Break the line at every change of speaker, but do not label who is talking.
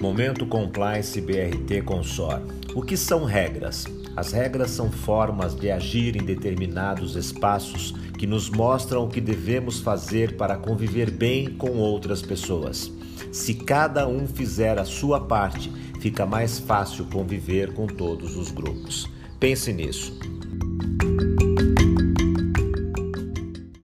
Momento Compliance BRT Consor. O que são regras? As regras são formas de agir em determinados espaços que nos mostram o que devemos fazer para conviver bem com outras pessoas. Se cada um fizer a sua parte, fica mais fácil conviver com todos os grupos. Pense nisso.